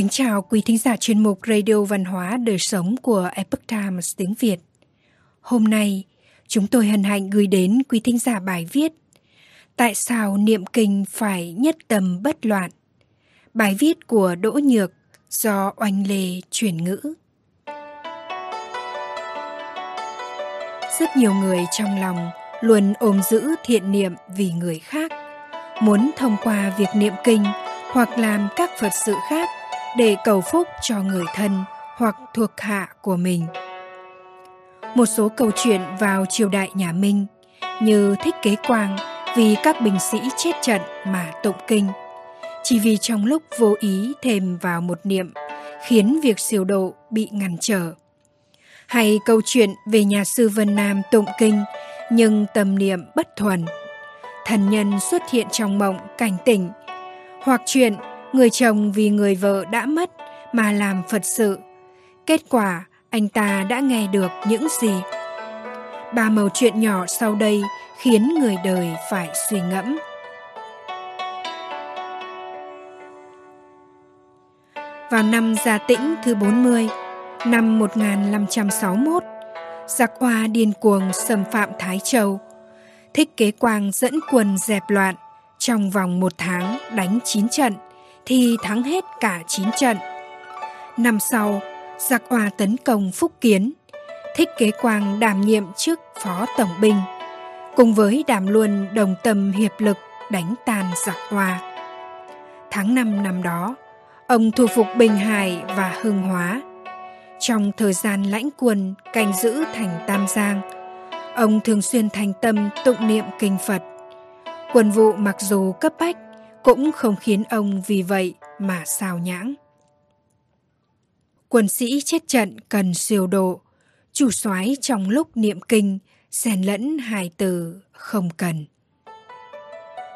kính chào quý thính giả chuyên mục Radio Văn hóa Đời Sống của Epoch Times tiếng Việt. Hôm nay, chúng tôi hân hạnh gửi đến quý thính giả bài viết Tại sao niệm kinh phải nhất tâm bất loạn? Bài viết của Đỗ Nhược do Oanh Lê chuyển ngữ. Rất nhiều người trong lòng luôn ôm giữ thiện niệm vì người khác, muốn thông qua việc niệm kinh hoặc làm các Phật sự khác để cầu phúc cho người thân hoặc thuộc hạ của mình. Một số câu chuyện vào triều đại nhà Minh như thích kế quang vì các binh sĩ chết trận mà tụng kinh, chỉ vì trong lúc vô ý thêm vào một niệm khiến việc siêu độ bị ngăn trở. Hay câu chuyện về nhà sư Vân Nam tụng kinh nhưng tâm niệm bất thuần. Thần nhân xuất hiện trong mộng cảnh tỉnh, hoặc chuyện người chồng vì người vợ đã mất mà làm Phật sự. Kết quả, anh ta đã nghe được những gì? Ba mẩu chuyện nhỏ sau đây khiến người đời phải suy ngẫm. Vào năm Gia Tĩnh thứ 40, năm 1561, giặc hoa điên cuồng xâm phạm Thái Châu. Thích Kế Quang dẫn quân dẹp loạn, trong vòng một tháng đánh 9 trận – thì thắng hết cả 9 trận. Năm sau, giặc hòa tấn công Phúc Kiến, Thích Kế Quang đảm nhiệm chức phó tổng binh, cùng với Đàm Luân đồng tâm hiệp lực đánh tan giặc hòa. Tháng 5 năm đó, ông thu phục Bình Hải và Hưng Hóa. Trong thời gian lãnh quân canh giữ thành Tam Giang, ông thường xuyên thành tâm tụng niệm kinh Phật. Quân vụ mặc dù cấp bách cũng không khiến ông vì vậy mà sao nhãng. Quân sĩ chết trận cần siêu độ, chủ soái trong lúc niệm kinh xen lẫn hai từ không cần.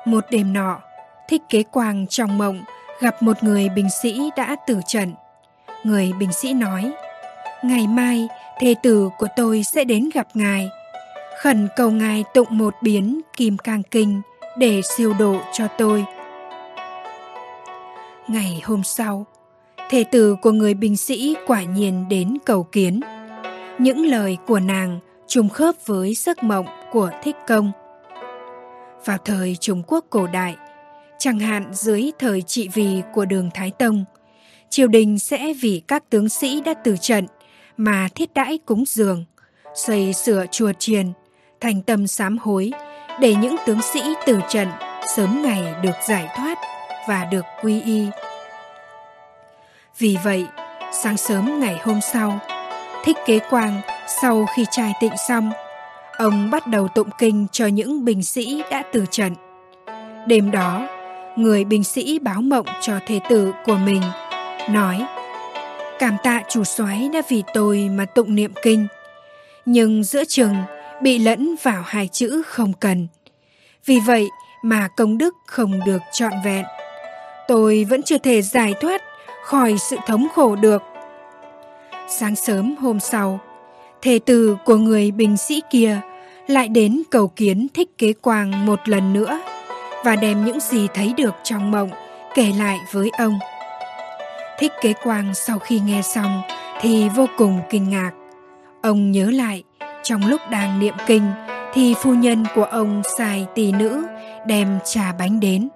Một đêm nọ, Thích Kế Quang trong mộng gặp một người binh sĩ đã tử trận. Người binh sĩ nói, Ngày mai, thê tử của tôi sẽ đến gặp ngài. Khẩn cầu ngài tụng một biến kim cang kinh để siêu độ cho tôi Ngày hôm sau, thể tử của người binh sĩ quả nhiên đến cầu kiến. Những lời của nàng trùng khớp với giấc mộng của Thích Công. Vào thời Trung Quốc cổ đại, chẳng hạn dưới thời trị vì của đường Thái Tông, triều đình sẽ vì các tướng sĩ đã từ trận mà thiết đãi cúng dường, xây sửa chùa chiền, thành tâm sám hối để những tướng sĩ từ trận sớm ngày được giải thoát và được quy y. Vì vậy, sáng sớm ngày hôm sau, Thích Kế Quang sau khi trai tịnh xong, ông bắt đầu tụng kinh cho những binh sĩ đã từ trận. Đêm đó, người binh sĩ báo mộng cho thế tử của mình, nói Cảm tạ chủ soái đã vì tôi mà tụng niệm kinh, nhưng giữa chừng bị lẫn vào hai chữ không cần. Vì vậy mà công đức không được trọn vẹn tôi vẫn chưa thể giải thoát khỏi sự thống khổ được. Sáng sớm hôm sau, thề tử của người bình sĩ kia lại đến cầu kiến thích kế quang một lần nữa và đem những gì thấy được trong mộng kể lại với ông. Thích kế quang sau khi nghe xong thì vô cùng kinh ngạc. Ông nhớ lại, trong lúc đang niệm kinh thì phu nhân của ông xài tỳ nữ đem trà bánh đến.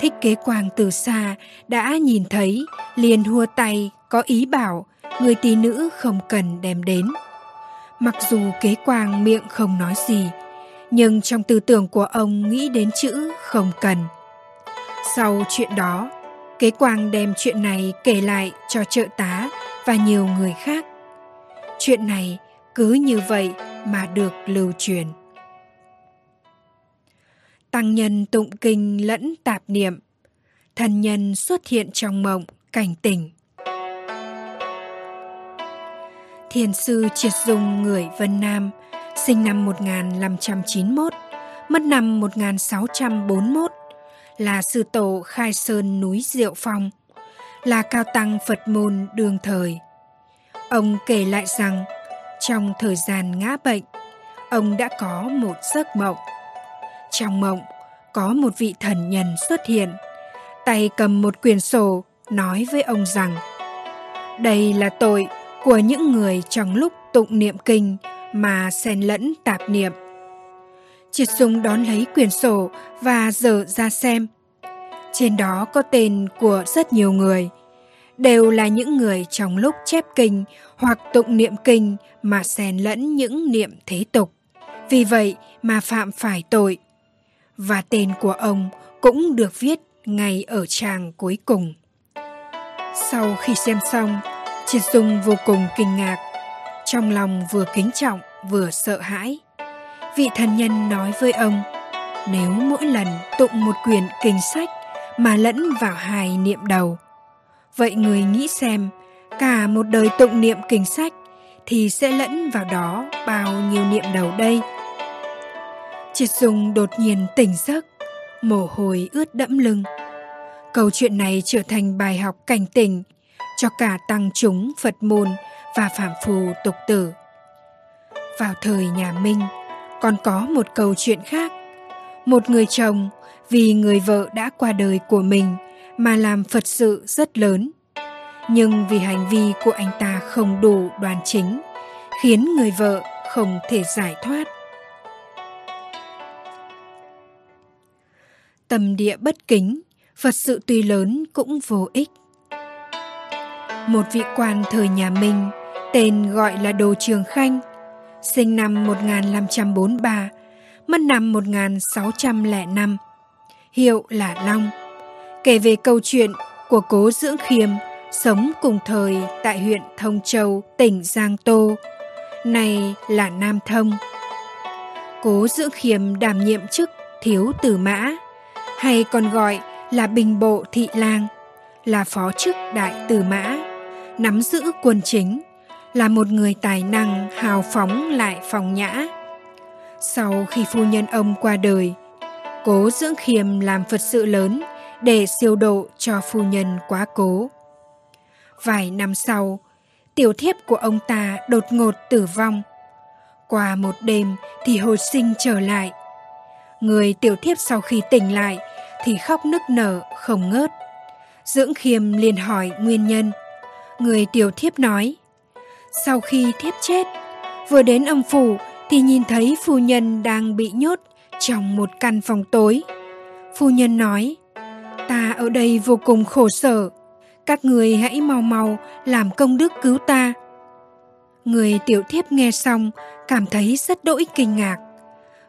Thích kế quang từ xa đã nhìn thấy, liền hua tay có ý bảo người tỷ nữ không cần đem đến. Mặc dù kế quang miệng không nói gì, nhưng trong tư tưởng của ông nghĩ đến chữ không cần. Sau chuyện đó, kế quang đem chuyện này kể lại cho trợ tá và nhiều người khác. Chuyện này cứ như vậy mà được lưu truyền tăng nhân tụng kinh lẫn tạp niệm. Thần nhân xuất hiện trong mộng, cảnh tỉnh. Thiền sư triệt dung, người vân nam, sinh năm 1591 mất năm 1641 là sư tổ khai sơn núi diệu phong, là cao tăng phật môn đương thời. Ông kể lại rằng, trong thời gian ngã bệnh, ông đã có một giấc mộng trong mộng, có một vị thần nhân xuất hiện, tay cầm một quyển sổ, nói với ông rằng đây là tội của những người trong lúc tụng niệm kinh mà xen lẫn tạp niệm. Triệt Dung đón lấy quyển sổ và dở ra xem. Trên đó có tên của rất nhiều người, đều là những người trong lúc chép kinh hoặc tụng niệm kinh mà xen lẫn những niệm thế tục. Vì vậy mà phạm phải tội. Và tên của ông cũng được viết ngay ở trang cuối cùng. Sau khi xem xong, Triệt Dung vô cùng kinh ngạc, trong lòng vừa kính trọng vừa sợ hãi. Vị thần nhân nói với ông, nếu mỗi lần tụng một quyển kinh sách mà lẫn vào hai niệm đầu, vậy người nghĩ xem, cả một đời tụng niệm kinh sách thì sẽ lẫn vào đó bao nhiêu niệm đầu đây? Triệt Dung đột nhiên tỉnh giấc, mồ hôi ướt đẫm lưng. Câu chuyện này trở thành bài học cảnh tỉnh cho cả tăng chúng Phật môn và phạm phù tục tử. Vào thời nhà Minh, còn có một câu chuyện khác. Một người chồng vì người vợ đã qua đời của mình mà làm Phật sự rất lớn. Nhưng vì hành vi của anh ta không đủ đoàn chính, khiến người vợ không thể giải thoát. Tầm địa bất kính, Phật sự tuy lớn cũng vô ích. Một vị quan thời nhà Minh, tên gọi là Đồ Trường Khanh, sinh năm 1543, mất năm 1605, hiệu là Long. Kể về câu chuyện của cố Dưỡng Khiêm sống cùng thời tại huyện Thông Châu, tỉnh Giang Tô, nay là Nam Thông. Cố Dưỡng Khiêm đảm nhiệm chức thiếu tử mã, hay còn gọi là bình bộ thị lang, là phó chức đại tử mã, nắm giữ quân chính, là một người tài năng hào phóng lại phòng nhã. Sau khi phu nhân ông qua đời, cố dưỡng khiêm làm Phật sự lớn để siêu độ cho phu nhân quá cố. Vài năm sau, tiểu thiếp của ông ta đột ngột tử vong. Qua một đêm thì hồi sinh trở lại. Người tiểu thiếp sau khi tỉnh lại thì khóc nức nở không ngớt. Dưỡng khiêm liền hỏi nguyên nhân. Người tiểu thiếp nói, sau khi thiếp chết, vừa đến âm phủ thì nhìn thấy phu nhân đang bị nhốt trong một căn phòng tối. Phu nhân nói, ta ở đây vô cùng khổ sở, các người hãy mau mau làm công đức cứu ta. Người tiểu thiếp nghe xong cảm thấy rất đỗi kinh ngạc,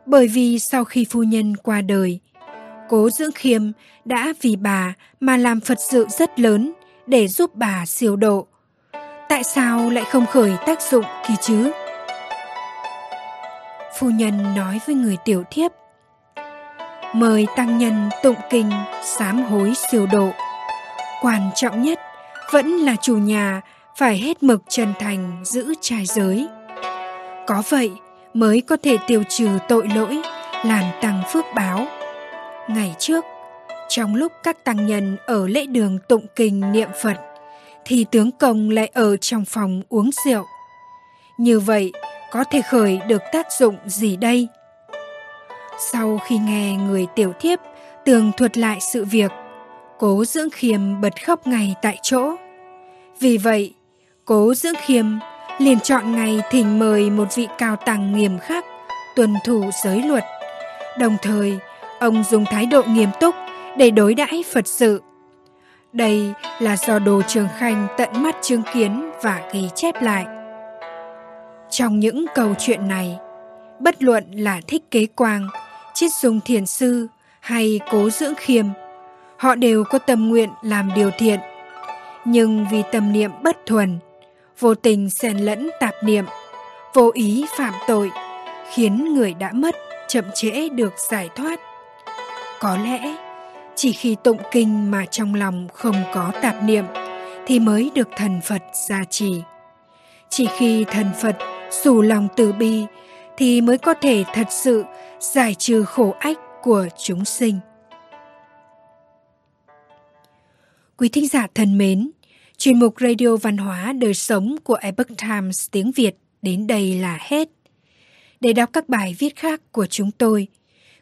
bởi vì sau khi phu nhân qua đời, cố dưỡng khiêm đã vì bà mà làm Phật sự rất lớn để giúp bà siêu độ. Tại sao lại không khởi tác dụng kỳ chứ? Phu nhân nói với người tiểu thiếp Mời tăng nhân tụng kinh sám hối siêu độ Quan trọng nhất vẫn là chủ nhà phải hết mực chân thành giữ trai giới. Có vậy mới có thể tiêu trừ tội lỗi, làm tăng phước báo. Ngày trước, trong lúc các tăng nhân ở lễ đường tụng kinh niệm Phật, thì tướng công lại ở trong phòng uống rượu. Như vậy, có thể khởi được tác dụng gì đây? Sau khi nghe người tiểu thiếp tường thuật lại sự việc, cố dưỡng khiêm bật khóc ngay tại chỗ. Vì vậy, cố dưỡng khiêm liền chọn ngày thỉnh mời một vị cao tăng nghiêm khắc, tuân thủ giới luật. Đồng thời, ông dùng thái độ nghiêm túc để đối đãi Phật sự. Đây là do Đồ Trường Khanh tận mắt chứng kiến và ghi chép lại. Trong những câu chuyện này, bất luận là thích kế quang, chiết dung thiền sư hay cố dưỡng khiêm, họ đều có tâm nguyện làm điều thiện. Nhưng vì tâm niệm bất thuần, vô tình xen lẫn tạp niệm, vô ý phạm tội, khiến người đã mất chậm trễ được giải thoát. Có lẽ chỉ khi tụng kinh mà trong lòng không có tạp niệm thì mới được thần Phật gia trì. Chỉ khi thần Phật rủ lòng từ bi thì mới có thể thật sự giải trừ khổ ách của chúng sinh. Quý thính giả thân mến, chuyên mục Radio Văn hóa Đời Sống của Epoch Times tiếng Việt đến đây là hết. Để đọc các bài viết khác của chúng tôi,